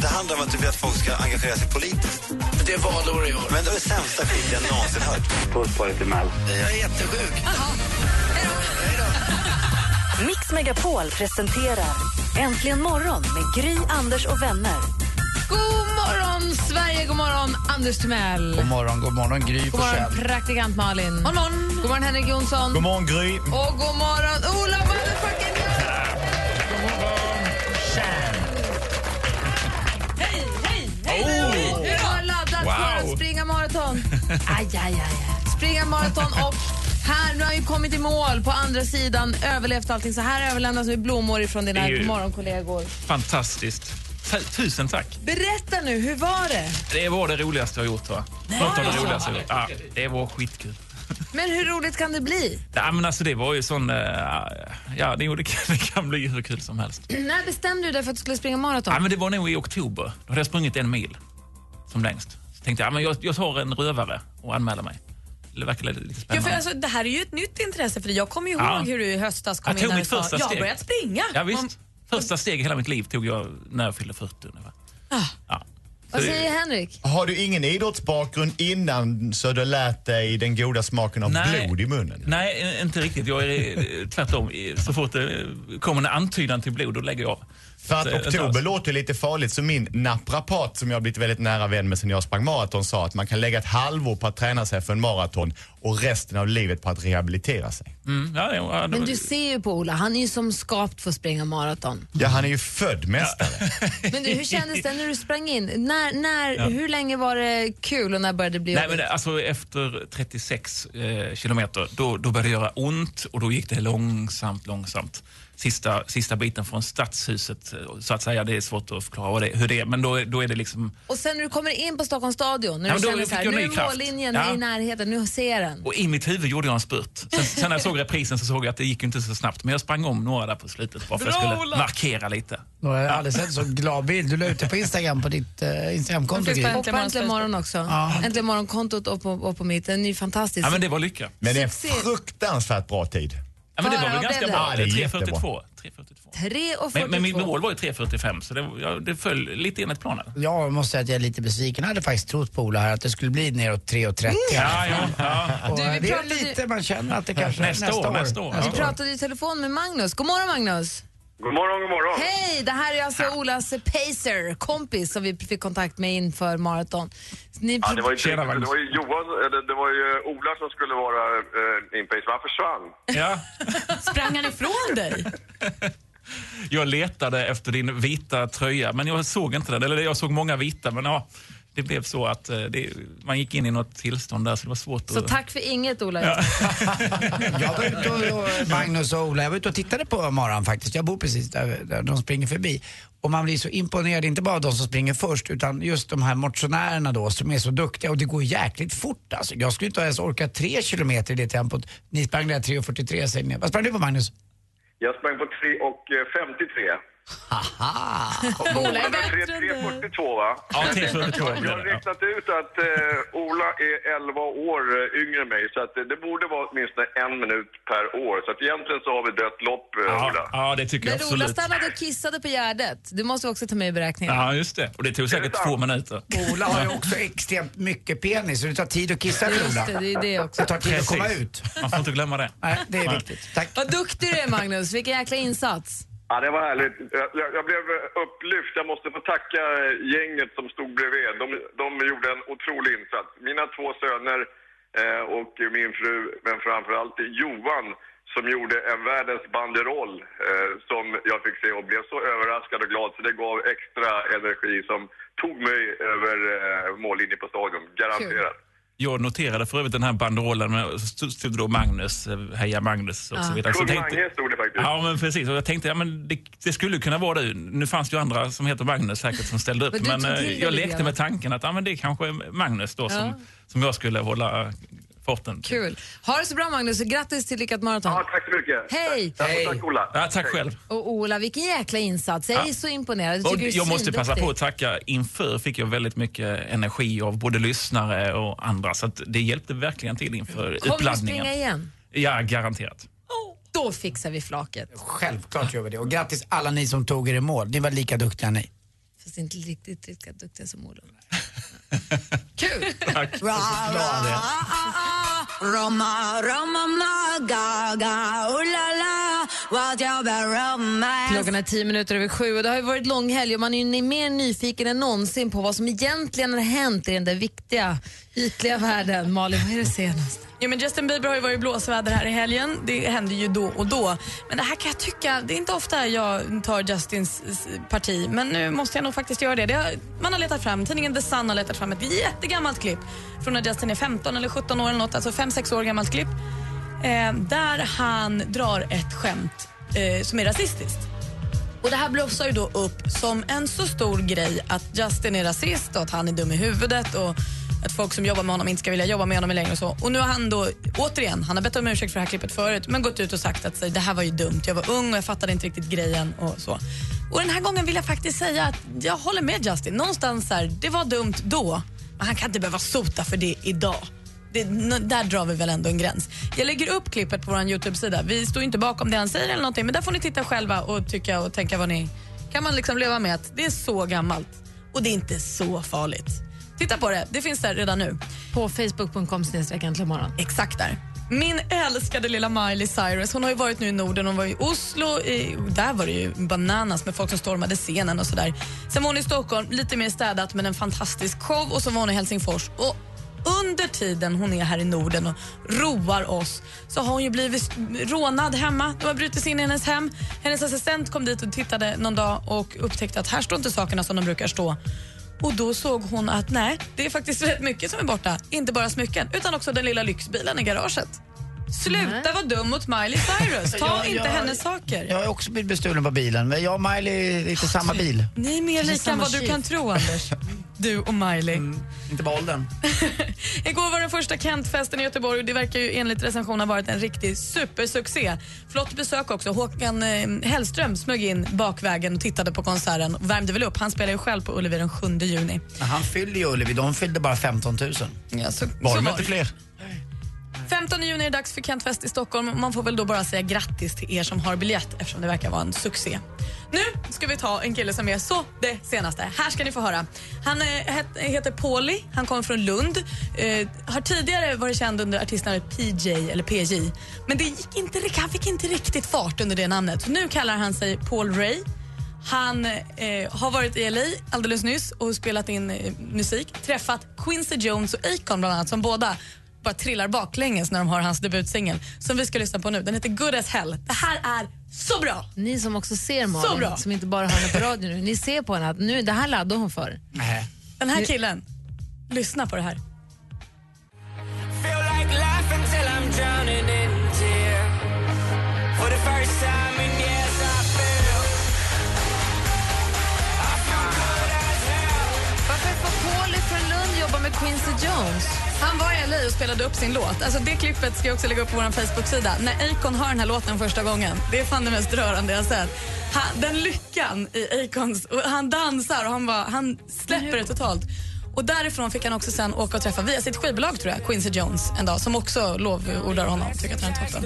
Det handlar om att du vill att folk ska engagera sig politiskt. Det är valår i år. Men det är sämsta skit jag någonsin hört. Puss på dig till Mel. Jag är jättesjuk. Mix Megapol presenterar Äntligen morgon med Gry, Anders och vänner. God morgon, Sverige! God morgon, Anders Timell. God morgon, god morgon Gry God morgon, praktikant Malin. God morgon, god morgon Henrik Jonsson. God morgon Gry. Och god morgon, Ola motherfucking Du har laddat för att springa maraton. Aj, aj, aj, aj. Springa maraton och här, nu har vi kommit i mål på andra sidan, överlevt allting. Så här överlämnas nu blommor ifrån dina ju- morgonkollegor. Fantastiskt. Tu- Tusen tack. Berätta nu, hur var det? Det var det roligaste jag har gjort. Va? Något av det roligaste jag har gjort. Ja, det var skitkul. Men hur roligt kan det bli? Ja, men alltså, det var ju sån... eh, ja, det, det, kan, det kan bli hur kul som helst. När bestämde du dig för att du skulle springa maraton? Ja, men det var nog i oktober. Då hade jag sprungit en mil som längst. Så tänkte jag, ja, men jag, jag tar en rövare och anmäler mig. Det verkar lite, lite Ja, spännande. för alltså, det här är ju ett nytt intresse för dig. Jag kommer ju ihåg Ja. hur du i höstas kom Jag in och sa jag har börjat springa. Ja, visst. Första steg i hela mitt liv tog jag när jag fyllde 40 ungefär. Ah. Ja. Vad säger Henrik? Har du ingen idrottsbakgrund innan så du lärt dig den goda smaken av Nej. blod i munnen? Nej, inte riktigt. Jag är eh, tvärtom. Så fort det kommer en antydan till blod, då lägger jag av. För att oktober låter lite farligt så min naprapat som jag har blivit väldigt nära vän med sen jag sprang maraton sa att man kan lägga ett halvår på att träna sig för en maraton och resten av livet på att rehabilitera sig. Mm, ja, ja, Men du ser ju på Ola, han är ju som skapt för att springa maraton. Ja, han är ju född mästare. Men du, hur kändes det när du sprang in? När, när, Hur länge var det kul och när började det bli Nej, jobbigt? men det- alltså, efter 36 eh, kilometer, då, då började det göra ont och då gick det långsamt, långsamt. Sista, sista biten från stadshuset, eh, så att säga, det är svårt att förklara det, hur det är, men då, då är det liksom... Och sen när du kommer in på Stockholms stadion, när Ja, du känner så här, jag nu är kraft. mållinjen Ja. i närheten, nu ser jag den. Och i mitt huvud gjorde jag en spurt. Sen, sen när jag såg reprisen så såg jag att det gick inte så snabbt, men jag sprang om några där på slutet bara för att jag skulle markera lite. Då har jag aldrig sett så glad bild. Du la ut det på Instagram på ditt uh, Instagramkonto. Och på Äntligen morgon också. Ja. Äntligen morgon-kontot och på, och på mitt. Den är ju fantastisk. Ja, men det var lycka. Men det är en fruktansvärt bra tid. Ja, men det var väl ganska bra. Ja, det är 3.42. 3.42. 3.42. Men, men mitt mål var ju 3.45 så det, ja, det föll lite enligt planen. Jag måste säga att jag är lite besviken. Jag hade faktiskt trott på Ola här att det skulle bli neråt 3.30. Ja, ja, ja. Och Du, vi det är pratade- lite, man känner att det kanske Nästa år, nästa år. Vi pratade i telefon med Magnus. God morgon Magnus. God morgon, god morgon. Hej! Det här är alltså Olas pacer, kompis som vi fick kontakt med inför maraton. Ni Ja, det var ju, Tjena, det var ju Johan, eller det var ju Ola som skulle vara uh, inpace, men han försvann. Ja. Sprang han ifrån dig? Jag letade efter din vita tröja, men jag såg inte den. Eller jag såg många vita, men ja, det blev så att eh, det, man gick in i något tillstånd där så det var svårt Så att... tack för inget Ola. Jag var ute och, Magnus och Ola, jag var ute och tittade på morgon faktiskt. Jag bor precis där, där de springer förbi. Och man blir så imponerad, inte bara av de som springer först, utan just de här motionärerna då som är så duktiga och det går jäkligt fort alltså. Jag skulle inte ens orka tre kilometer i det tempot. Ni sprang där 3.43 säger ni. Vad sprang du på Magnus? Jag sprang på 3 och eh, 53. Haha! Ola är 3, bättre än du. 3.42 va? Ja, 3.42 Jag har räknat ut att eh, Ola är 11 år eh, yngre än mig, så att, det borde vara åtminstone en minut per år. Så att egentligen så har vi dött lopp, eh, Ola. Ja, det tycker jag Men Ola absolut. stannade och kissade på Gärdet. Det måste vi också ta med i beräkningen. Ja, just det. Och det tog säkert två minuter. Ola har ju också extremt mycket penis så det tar tid att kissa för Just Ola. det, det är det också. Det tar tid att komma ut. Man får inte glömma det. Nej, det är viktigt. Tack. Vad duktig du är Magnus, vilken jäkla insats. Ja, det var härligt. Jag, jag, blev eh, upplyft. Jag måste få tacka eh, gänget som stod bredvid. De, de gjorde en otrolig insats. Mina två söner eh, och min fru, men framförallt Johan, som gjorde en världens banderoll eh, som jag fick se och blev så överraskad och glad så det gav extra energi som tog mig över eh, mållinjen på stadion. Garanterat. Jag noterade för övrigt den här banderollen med så stod då Magnus, eh, heja Magnus och så Ja. vidare. Så Kung tänkte, Mange stod det faktiskt. Ja, men precis. Och jag tänkte, ja, men det, det skulle kunna vara du. Nu fanns det ju andra som heter Magnus säkert som ställde upp. Men Men, eh, jag lekte med tanken att ja, men det kanske är Magnus då Ja. som, som jag skulle hålla forten. Kul. Ha det så bra Magnus och grattis till lyckat maraton. Ja, tack så mycket. Hej! Tack, tack Ola. Ja, tack själv. Och Ola, vilken jäkla insats. Jag är Ja. så imponerad. Jag, du jag måste passa på att tacka. Inför fick jag väldigt mycket energi av både lyssnare och andra. Så att det hjälpte verkligen till inför Kommer du uppladdningen. springa igen? Ja, garanterat. Då fixar vi flaket. Självklart gör vi det. Och grattis alla ni som tog er i mål. Ni var lika duktiga ni. Fast inte riktigt lika duktiga som Ola. Tack. Roma, Roma, ma, gaga, oh la la, what you been romance. Klockan är tio minuter över sju och det har ju varit lång helg och man är ju mer nyfiken än någonsin på vad som egentligen har hänt i den där viktiga, ytliga världen. Malin, vad är det senaste? Ja, men Justin Bieber har ju varit i blåsväder här i helgen. Det händer ju då och då. Men det här kan jag tycka, det är inte ofta jag tar Justins parti, men nu måste jag nog faktiskt göra det. det har, man har letat fram, tidningen The Sun har letat fram ett jättegammalt klipp från när Justin är 15 eller 17 år eller något, alltså 5-6 år gammalt klipp. Eh, där han drar ett skämt eh, som är rasistiskt. Och Det här blossar ju då upp som en så stor grej att Justin är rasist och att han är dum i huvudet och att folk som jobbar med honom inte ska vilja jobba med honom längre och så. Och nu har han då, återigen, han har bett om ursäkt för det här klippet förut men gått ut och sagt att det här var ju dumt, jag var ung och jag fattade inte riktigt grejen och så. Och den här gången vill jag faktiskt säga att jag håller med Justin. Någonstans här, det var dumt då, men han kan inte behöva sota för det idag. Det, där drar vi väl ändå en gräns. Jag lägger upp klippet på vår Youtube-sida. Vi står inte bakom det han säger eller någonting, men där får ni titta själva och tycka och tänka vad ni... Kan man liksom leva med att det är så gammalt och det är inte så farligt. Titta på det, det finns där redan nu. På facebook.com. Exakt där. Min älskade lilla Miley Cyrus, hon har ju varit nu i Norden, hon var i Oslo, i, där var det ju bananas med folk som stormade scenen och sådär. Sen var hon i Stockholm, lite mer städat men en fantastisk show och så var hon i Helsingfors. Och under tiden hon är här i Norden och roar oss så har hon ju blivit rånad hemma. De har brutit sig in i hennes hem. Hennes assistent kom dit och tittade någon dag och upptäckte att här står inte sakerna som de brukar stå. Och då såg hon att nej, det är faktiskt rätt mycket som är borta. Inte bara smycken, utan också den lilla lyxbilen i garaget. Sluta vara dum mot Miley Cyrus. Ta Ja, inte ja. hennes saker. Jag har också blivit bestulen på bilen, men jag och Miley är lite samma bil. Ni är mer lika än vad du kan tro, Anders. Du och Miley. Inte bara åldern. Igår var den första Kent-festen i Göteborg och det verkar ju enligt recensionen ha varit en riktig supersuccé. Flott besök också. Håkan eh, Hellström smög in bakvägen och tittade på konserten och värmde väl upp. Han spelar ju själv på Ullevi den 7 juni. Men Han fyllde ju Ullevi, de fyllde bara 15 000. Ja, så, Var så de var inte fler? 15 juni är det dags för Kentfest i Stockholm. Man får väl då bara säga grattis till er som har biljett eftersom det verkar vara en succé. Nu ska vi ta en kille som är så det senaste. Här ska ni få höra. Han eh, är, heter Pauli, han kommer från Lund. Eh, har tidigare varit känd under artistnamnet PJ eller PJ. Men det gick inte, han fick inte riktigt fart under det namnet. Så nu kallar han sig Paul Ray. Han eh, har varit i LA alldeles nyss och spelat in eh, musik. Träffat Quincy Jones och Akon bland annat som båda bara trillar baklänges när de har hans debutsingel som vi ska lyssna på nu. Den heter Good as hell. Det här är så bra! Ni som också ser Så Malin, bra. som inte bara hör henne på radio nu, ni ser på henne att nu, det här laddar hon för. Den här killen, lyssna på det här. Med Quincy Jones? Han var i LA och spelade upp sin låt. Alltså det klippet ska jag också lägga upp på vår Facebook-sida. När Akon hör den här låten första gången. Det är fan det mest rörande jag sett. Han, den lyckan i Akons... Och han dansar och han, bara, han släpper det totalt. Och därifrån fick han också sen åka och träffa via sitt skivbolag tror jag, Quincy Jones en dag som också lovordar honom. Tycker att han är toppen.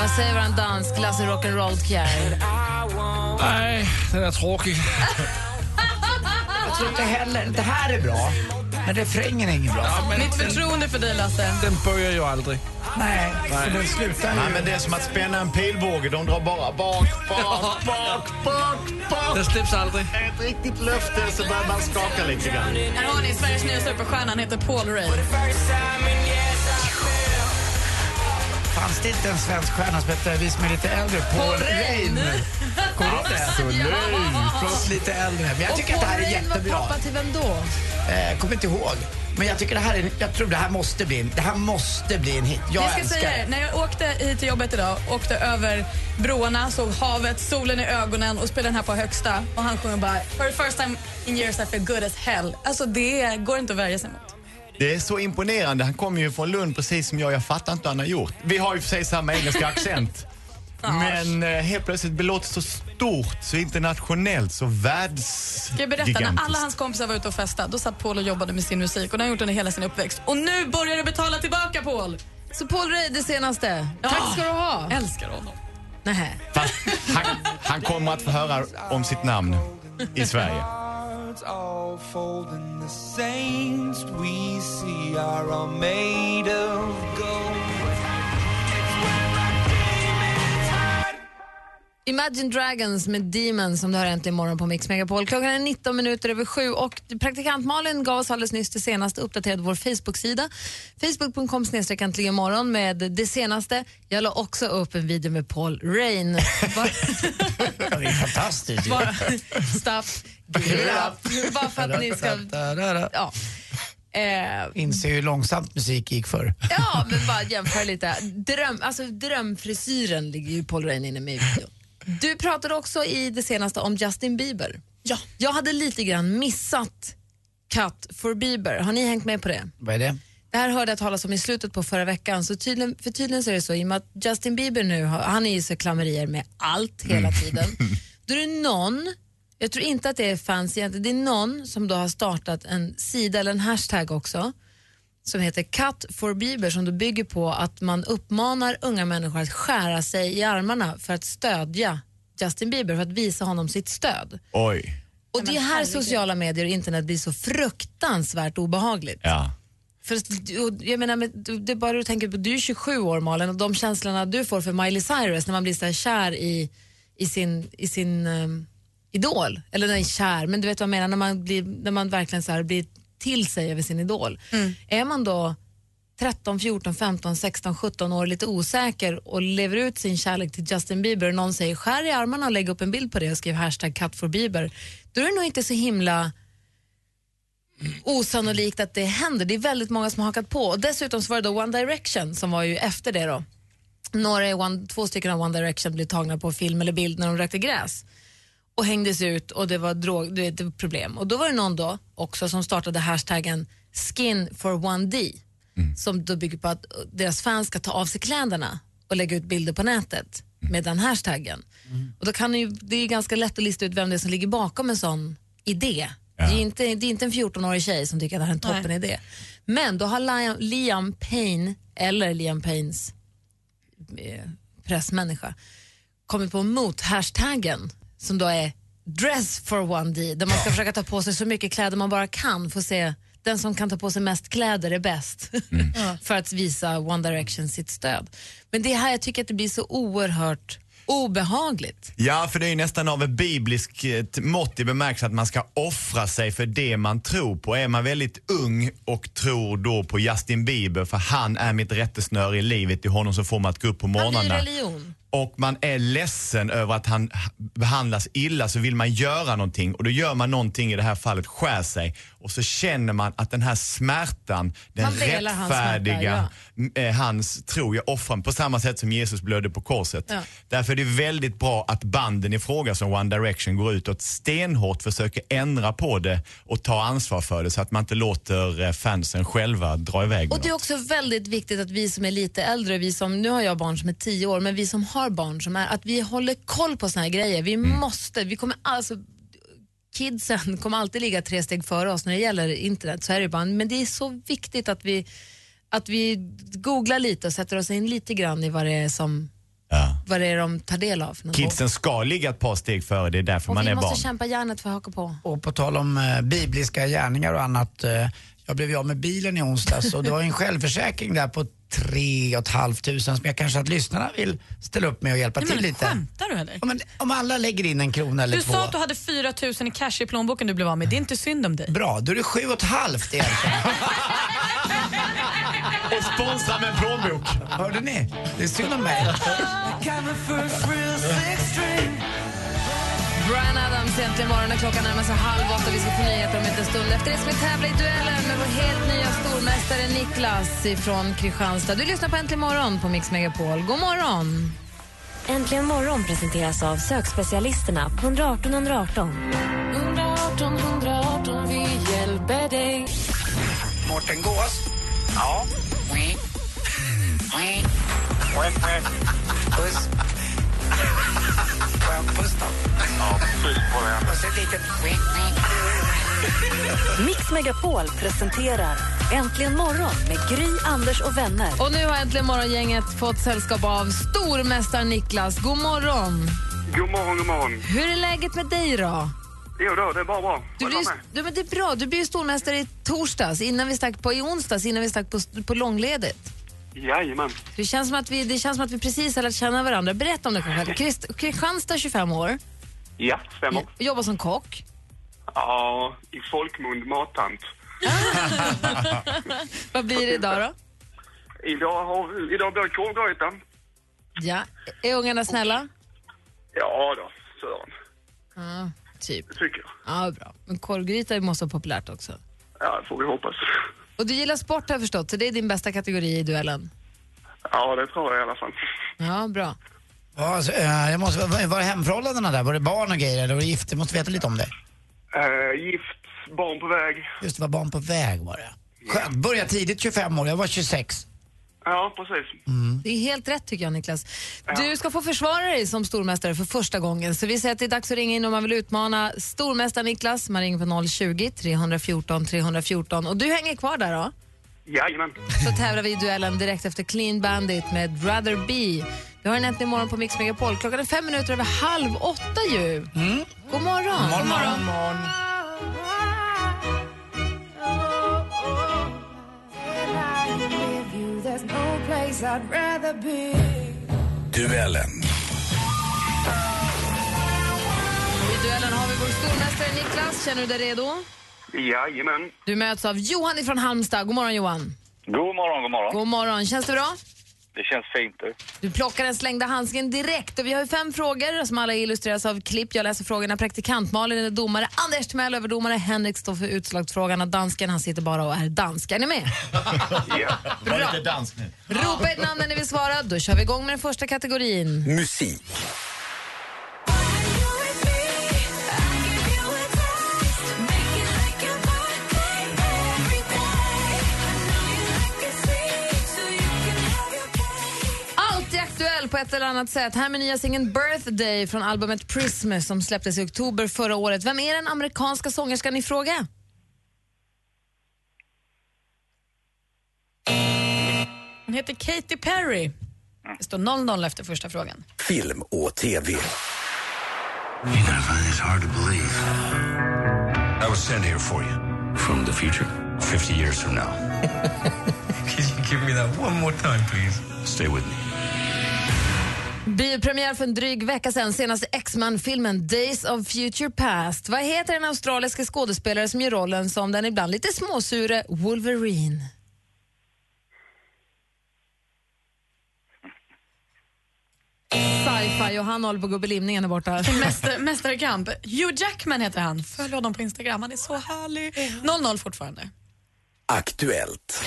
Vad säger våran dansk Lasse Rock'n'Roll-Pierre? Nej, den är tråkig. Jag tror inte heller, det här är bra, men refrängen är inget bra. Mitt förtroende för dig, Lasse. Den börjar ju aldrig. Nej, för den slutar Nej, ju... men det är som att spänna en pilbåge. De drar bara bak, bak, bak, bak, bak. Den släpps aldrig. Ett riktigt löfte så börjar man skaka lite grann. Här har ni Sveriges nya superstjärna, han heter Paul Ray. Inte en svensk stjärna som är lite äldre, Paul Rein? Kommer du inte? Förlåt, lite äldre. Men jag tycker att det här är jättebra. pappa till vem då? Eh, kommer inte ihåg. Men jag tycker det här är, jag tror det här måste bli det här måste bli en hit. Jag, Jag ska älskar säga det, när jag åkte hit till jobbet idag, åkte över broarna, såg havet, solen i ögonen och spelade den här på högsta och han sjunger bara For the first time in years I feel good as hell. Alltså det går inte att värja sig mot. Det är så imponerande. Han kommer ju från Lund precis som jag. Jag fattar inte vad han har gjort. Vi har ju för sig samma engelska accent. Men eh, helt plötsligt det låter så stort, så internationellt, så världs... Ska jag berätta, när alla hans kompisar var ute och festade, då satt Paul och jobbade med sin musik och det har han gjort under hela sin uppväxt. Och nu börjar det betala tillbaka Paul! Så Paul Ray, det senaste. Tack ska du ha. Älskar honom. Nähä. Fast han, han kommer att få höra om sitt namn i Sverige. All folding the saints we see are all made of Imagine Dragons med Demons som du har äntligen imorgon på Mix Megapol. Klockan är 19 minuter över sju och praktikant Malin gav oss alldeles nyss det senaste uppdaterade vår Facebook-sida. Facebook.com snedstreck äntligen imorgon med det senaste. Jag la också upp en video med Paul Rain. Det är fantastiskt ju. bara, stop, give it up. Bara för att ni ska... Ja. Eh, Inser hur långsamt musik gick för. Ja, men bara jämför lite. Dröm, alltså, drömfrisyren ligger ju Paul Rain inne med i videon. Du pratade också i det senaste om Justin Bieber. Ja. Jag hade lite grann missat Cut for Bieber. Har ni hängt med på det? Vad är det? Det här hörde jag talas om i slutet på förra veckan. Så tydligen, för tydligen så är det så, i och med att Justin Bieber nu, har, han är ju så klammerier med allt hela tiden. Då är det någon, jag tror inte att det är fans egentligen, det är någon som då har startat en sida eller en hashtag också som heter Cut for Bieber som då bygger på att man uppmanar unga människor att skära sig i armarna för att stödja Justin Bieber, för att visa honom sitt stöd. Oj. Och det är här sociala medier och internet blir så fruktansvärt obehagligt. Ja. För, jag menar, det är bara du tänker på, du är 27 år Malin och de känslorna du får för Miley Cyrus när man blir så här kär i, i sin, i sin ehm, idol. Eller nej, kär, men du vet vad jag menar, när man, blir, när man verkligen så här blir till sig över sin idol. Är man då 13, 14, 15, 16, 17 år lite osäker och lever ut sin kärlek till Justin Bieber och någon säger skär i armarna och lägg upp en bild på det och skriv hashtag cut for Bieber, då är det nog inte så himla osannolikt att det händer. Det är väldigt många som har hakat på. Och dessutom så var det då One Direction som var ju efter det då. Några, One, två stycken av One Direction blev tagna på film eller bild när de rökte gräs och hängdes ut och det var, drog, du vet, det var problem. Och då var det någon då också som startade hashtaggen skin for 1D som då bygger på att deras fans ska ta av sig kläderna och lägga ut bilder på nätet med den hashtaggen. Och då kan det, ju, det är ju ganska lätt att lista ut vem det är som ligger bakom en sån idé. Det, är inte, det är inte en 14-årig tjej som tycker att det här är en toppen idé. Men då har Liam, Liam Payne, eller Liam Paynes eh, pressmänniska, kommit på mot-hashtaggen som då är dress for 1D där man ska försöka ta på sig så mycket kläder man bara kan för att se den som kan ta på sig mest kläder är bäst för att visa One Direction sitt stöd. Men det är här jag tycker att det blir så oerhört obehagligt. Ja, för det är nästan av ett bibliskt eh, mått i bemärkelse att man ska offra sig för det man tror på. Är man väldigt ung och tror då på Justin Bieber för han är mitt rättesnöre i livet, i honom så får man att gå upp på Han är ju morgnarna. religion. Och man är ledsen över att han behandlas illa så vill man göra någonting och då gör man någonting i det här fallet, skär sig och så känner man att den här smärtan, den delar hans rättfärdiga, smärta, m- eh, hans tro, jag mig på samma sätt som Jesus blödde på korset. Ja. Därför är det väldigt bra att banden i fråga som One Direction går ut och stenhårt försöker ändra på det och ta ansvar för det så att man inte låter eh, fansen själva dra iväg Och det är också väldigt viktigt att vi som är lite äldre, vi som, nu har jag barn som är tio år, men vi som har barn som är, att vi håller koll på såna här grejer. Vi måste, vi kommer alltså kidsen kommer alltid ligga tre steg före oss när det gäller internet, så är det bara. Men det är så viktigt att vi, att vi googlar lite och sätter oss in lite grann i vad det är som vad det är de tar del av. Kidsen ska ligga ett par steg före, det är därför och man vi är måste barn. kämpa hjärnet för att haka på. Och på tal om eh, bibliska gärningar och annat. Eh, jag blev ju av med bilen i onsdags och det var en självförsäkring där på 3 500 som jag kanske att lyssnarna vill ställa upp med och hjälpa Nej, till men lite. Skämtar du eller? Men om alla lägger in en krona eller Du två. sa att du hade 4 000 i cash i plånboken du blev av med. Det är inte synd om dig. Bra, då är det sju och ett halvt egentligen. och sponsra med en plånbok. Hörde ni? Det är synd om mig. Egentligen morgon när klockan närmar sig halv åtta. Vi ska få nyheter om en stund. Efter det ska vi tävla i duellen med vår helt nya stormästare Niklas från Kristianstad. Du lyssnar på Äntligen morgon på Mix Megapol. God morgon! Äntligen morgon presenteras av sökspecialisterna på 118 118. 118 118, vi hjälper dig. Mårten Gås. Ja. Puss. Får jag en puss då? Ja, puss på dig. Och så ett litet... Mix Megapol presenterar Äntligen morgon med Gry, Anders och vänner. Och nu har Äntligen morgongänget fått sällskap av stormästare Niklas. God morgon! God morgon, god morgon. Hur är läget med dig då? Jo då, det är bara bra. Du blir, du, men det är bra. Du blir stormästare i torsdags, innan vi stack på, i onsdags, innan vi stack på, på långledigt. Jajamän. Det känns, som att vi, det känns som att vi precis har lärt känna varandra. Berätta om dig själv. Krist, Kristianstad, 25 år. Ja, stämmer. Jobbar som kock. Ja, i folkmun mattant. Vad blir det idag då? Idag, har, idag blir det korvgryta. Ja. Är ungarna snälla? Ja då, Sören. Ja, typ. Tycker jag. Ja, bra. Men korvgryta måste vara populärt också. Ja, det får vi hoppas. Och du gillar sport har jag förstått, så det är din bästa kategori i duellen. Ja, det tror jag i alla fall. Ja, bra. Ja, alltså, eh, jag måste, vad var hemförhållandena där? Var det barn och grejer eller var det gift? Jag måste veta lite om det. Eh, gift, barn på väg. Just det, var barn på väg var det. Skönt. Började tidigt, 25 år. Jag var 26. Ja, precis. Det är helt rätt tycker jag Niklas. Du ska få försvara dig som stormästare för första gången. Så vi säger att det är dags att ringa in om man vill utmana stormästare Niklas. Man ringer på 020 314 314. Och du hänger kvar där då? Jajamän. Så tävlar vi i duellen direkt efter Clean Bandit med Rather Be. Vi har en äntligen morgon på Mix Megapol. Klockan är fem minuter över halv åtta ju. God morgon. God morgon. Duellen. Och I duellen har vi vår stormästare Niklas. Känner du dig redo? Jajamän. Du möts av Johan från Halmstad. God morgon Johan. God morgon, god morgon. God morgon. Känns det bra? Det känns fint du. Du plockar den slängda handsken direkt. Och vi har ju fem frågor som alla illustreras av klipp. Jag läser frågorna. Praktikant Malin är domare. Anders Timell överdomare. Henrik står för utslagsfrågan. Och dansken han sitter bara och är dansk. Är ni med? Var lite dansk nu. Ropa ett namn när ni vill svara. Då kör vi igång med den första kategorin. Musik. På ett eller annat sätt. Här med nya singeln Birthday från albumet Prism som släpptes i oktober förra året. Vem är den amerikanska sångerskan i fråga? Hon heter Katy Perry. Det står 0-0 efter första frågan. Film och TV. You're gonna find this hard to believe. I was sent here for you. From the future? 50 years from now. Could you give me that one more time, please? Stay with me. Biopremiär för en dryg vecka sedan, senaste X-Man-filmen Days of Future Past. Vad heter den australiska skådespelare som gör rollen som den ibland lite småsure Wolverine? Sci-fi och han håller på att gå belimningen där borta. Mäster, mästerkamp. Hugh Jackman heter han. Följ honom på Instagram. Han är så härlig. 0-0 fortfarande. Aktuellt.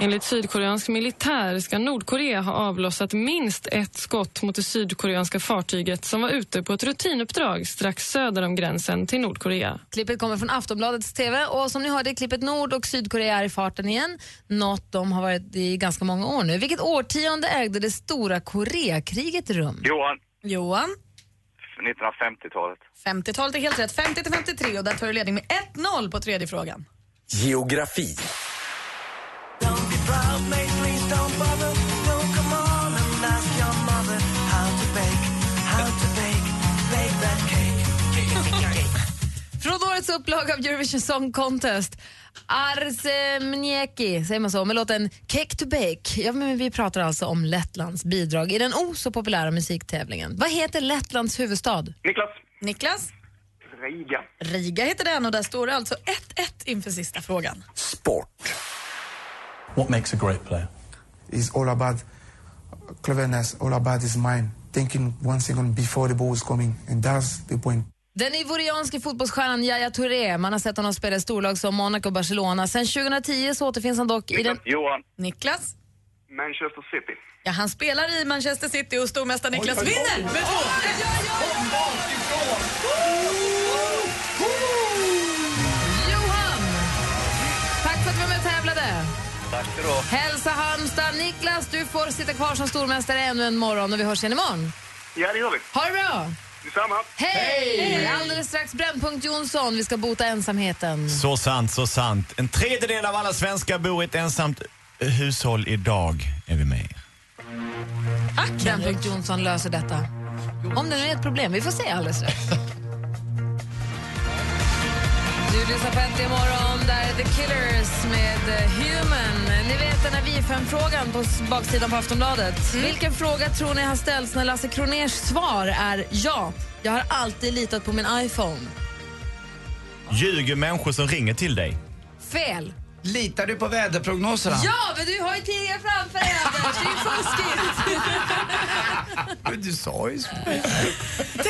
Enligt sydkoreansk militär ska Nordkorea ha avlossat minst ett skott mot det sydkoreanska fartyget som var ute på ett rutinuppdrag strax söder om gränsen till Nordkorea. Klippet kommer från Aftonbladets TV och som ni hörde är klippet Nord och Sydkorea är i farten igen. Något de har varit i ganska många år nu. Vilket årtionde ägde det stora Koreakriget rum? Johan, Johan, 1950-talet. 50-talet är helt rätt. 50 till 53 och där tar du ledning med 1-0 på tredje frågan. Geografi. Från årets upplaga av Eurovision Song Contest. Arsemnieki, säger man så, med låten Cake to Bake. Ja, men vi pratar alltså om Lettlands bidrag i den o så populära musiktävlingen. Vad heter Lettlands huvudstad? Niklas. Niklas? Riga. Riga heter den och där står det alltså 1-1 inför sista frågan. What makes a great player? It's all about cleverness, all about his mind, thinking one second before the ball is coming, and that's the point. Den ivorianske fotbollsstjärnan Yahya Touré, man har sett honom spela i storlag som Monaco och Barcelona. Sen 2010 så återfinns han dock Niklas, i den... Johan. Niklas? Manchester City. Ja, han spelar i Manchester City och stormästare Niklas vinner med 2-1. Tack du ha. Hälsa Halmstad. Niklas, du får sitta kvar som stormästare ännu en morgon och vi hörs igen imorgon. Ja, det gör vi. Ha det bra! Detsamma. Hej! Alldeles strax Brännpunkt Jonsson. Vi ska bota ensamheten. Så sant, så sant. En tredjedel av alla svenskar bor i ett ensamt hushåll idag. Är vi med? Brännpunkt Jonsson löser detta. Om det nu är ett problem. Vi får se alldeles strax. Du lyssnar på Äntligen morgon. Där är The Killers med eh, Human. Ni vet den här vi frågan på baksidan på Aftonbladet. Vilken fråga tror ni har ställts när Lasse Kroners svar är ja? Jag har alltid litat på min iPhone. Ljuger människor som ringer till dig? Fel. Litar du på väderprognoserna? Ja, men du har ju tidningen framför dig, Anders. Det är ju fuskigt. Men du sa ju så.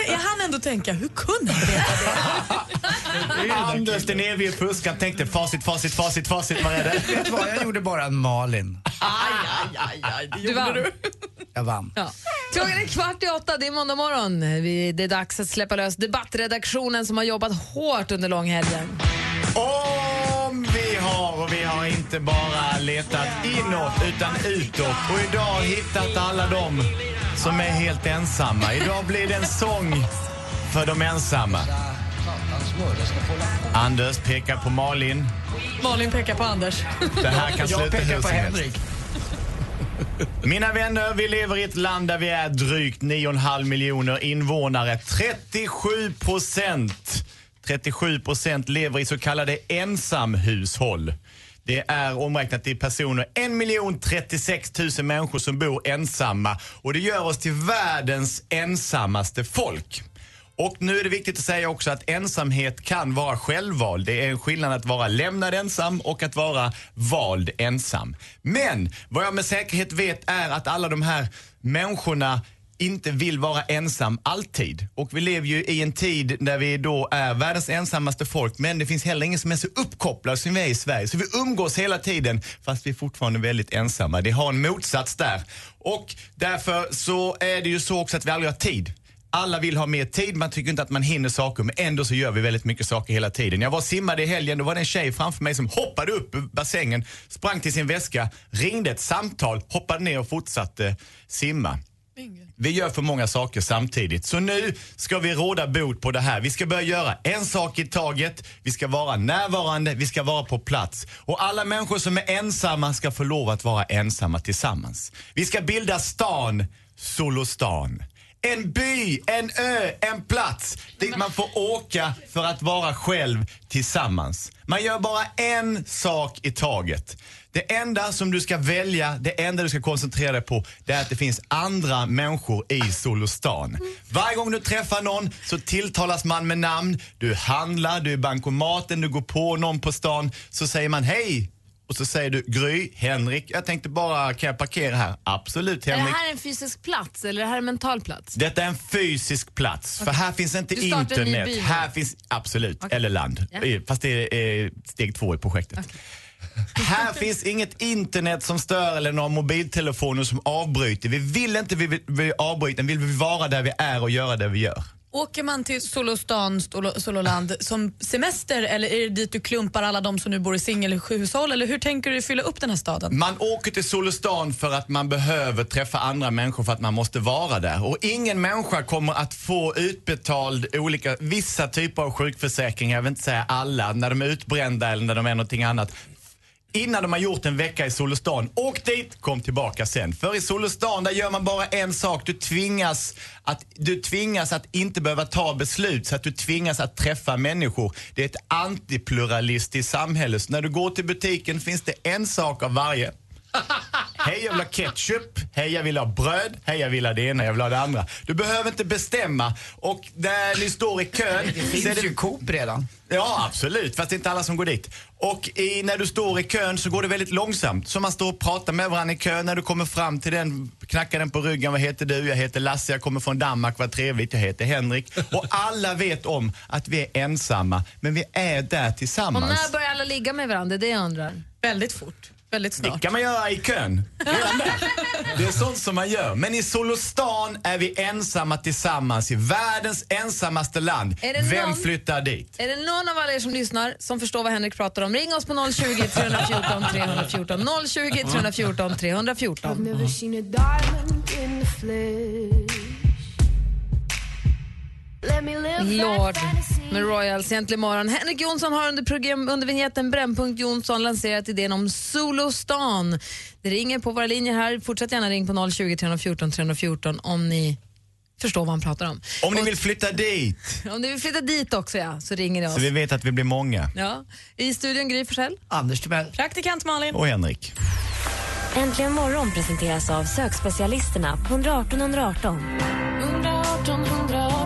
Jag hann ändå tänka, hur kunde han veta det? Anders den evige fuskaren tänkte facit, facit, facit, facit. Vad är det? Vet du vad, jag gjorde bara en Malin. Du vann. Jag vann. Ja. Klockan är kvart i åtta, det är måndag morgon. Det är dags att släppa lös debattredaktionen som har jobbat hårt under långhelgen. Om vi har, och vi har inte bara letat inåt utan utåt och idag hittat alla dem som är helt ensamma. Idag blir det en sång för de ensamma. Anders pekar på Malin. Malin pekar på Anders. Det här kan Jag sluta pekar hur på. Henrik. Mina vänner, vi lever i ett land där vi är drygt 9,5 miljoner invånare. 37 procent 37 procent lever i så kallade ensamhushåll. Det är omräknat i personer 1 miljon 36 000 människor som bor ensamma och det gör oss till världens ensammaste folk. Och nu är det viktigt att säga också att ensamhet kan vara självvald. Det är en skillnad att vara lämnad ensam och att vara vald ensam. Men vad jag med säkerhet vet är att alla de här människorna inte vill vara ensam alltid. Och vi lever ju i en tid när vi då är världens ensammaste folk men det finns heller ingen som är så uppkopplad som vi är i Sverige. Så vi umgås hela tiden fast vi är fortfarande väldigt ensamma. Det har en motsats där. Och därför så är det ju så också att vi aldrig har tid. Alla vill ha mer tid, man tycker inte att man hinner saker men ändå så gör vi väldigt mycket saker hela tiden. Jag var och simmade i helgen, då var det en tjej framför mig som hoppade upp ur bassängen, sprang till sin väska, ringde ett samtal, hoppade ner och fortsatte simma. Vi gör för många saker samtidigt. Så nu ska vi råda bot på det här. Vi ska börja göra en sak i taget. Vi ska vara närvarande, vi ska vara på plats. Och alla människor som är ensamma ska få lov att vara ensamma tillsammans. Vi ska bilda stan, Solostan. En by, en ö, en plats dit man får åka för att vara själv tillsammans. Man gör bara en sak i taget. Det enda som du ska välja, det enda du ska koncentrera dig på, det är att det finns andra människor i Solostan. Varje gång du träffar någon så tilltalas man med namn. Du handlar, du är i bankomaten, du går på någon på stan. Så säger man hej. Och så säger du Gry, Henrik, jag tänkte bara, kan jag parkera här? Absolut Är det Henrik. här en fysisk plats eller är det här en mental plats? Detta är en fysisk plats, för här finns inte internet. Här finns, absolut, eller land. Eh, Fast det är steg två i projektet. Här finns inget internet som stör eller några mobiltelefoner som avbryter. Vi vill inte vi vi avbryta, vi vill vara där vi är och göra det vi gör. Åker man till Solostan, Sololand som semester eller är det dit du klumpar alla de som nu bor i singelhushåll? Eller hur tänker du fylla upp den här staden? Man åker till Solostan för att man behöver träffa andra människor för att man måste vara där. Och ingen människa kommer att få utbetald olika, vissa typer av sjukförsäkringar, jag vill inte säga alla, när de är utbrända eller när de är någonting annat. Innan de har gjort en vecka i Solostan. Åk dit, kom tillbaka sen. För i Solostan där gör man bara en sak. Du tvingas, att, du tvingas att inte behöva ta beslut så att du tvingas att träffa människor. Det är ett antipluralistiskt samhälle. Så när du går till butiken finns det en sak av varje. Hej jag vill ha ketchup, hej jag vill ha bröd, hej jag vill ha det ena, jag vill ha det andra. Du behöver inte bestämma och där ni står i kön. Det finns ju Coop redan. Ja absolut, fast det är inte alla som går dit. Och i, när du står i kön så går det väldigt långsamt. Så man står och pratar med varandra i kön. När du kommer fram till den, knackar den på ryggen. Vad heter du? Jag heter Lasse, jag kommer från Danmark. Vad trevligt, jag heter Henrik. Och alla vet om att vi är ensamma, men vi är där Och tillsammans. när börjar alla ligga med varandra? Det är det jag undrar. Väldigt fort. Väldigt Det kan man göra i kön. Det är sånt som man gör. Men i Solostan är vi ensamma tillsammans i världens ensammaste land. Vem någon- flyttar dit? Är det någon av alla er som lyssnar som förstår vad Henrik pratar om? Ring oss på 020 314 314. 020 314 314. Lord med Royals egentligen imorgon. Henrik Jonsson har under, program, under vignetten Brännpunkt Jonsson lanserat idén om Solostan. Det ringer på våra linjer här. Fortsätt gärna ring på 020 314 314 om ni förstår vad han pratar om. Om ni vill flytta dit. Om ni vill flytta dit också ja, så ringer ni Så oss. vi vet att vi blir många. Ja. I studion Gry Forssell. Anders Timell. Praktikant Malin. Och Henrik. Äntligen morgon presenteras av sökspecialisterna på 118 118. 118 118,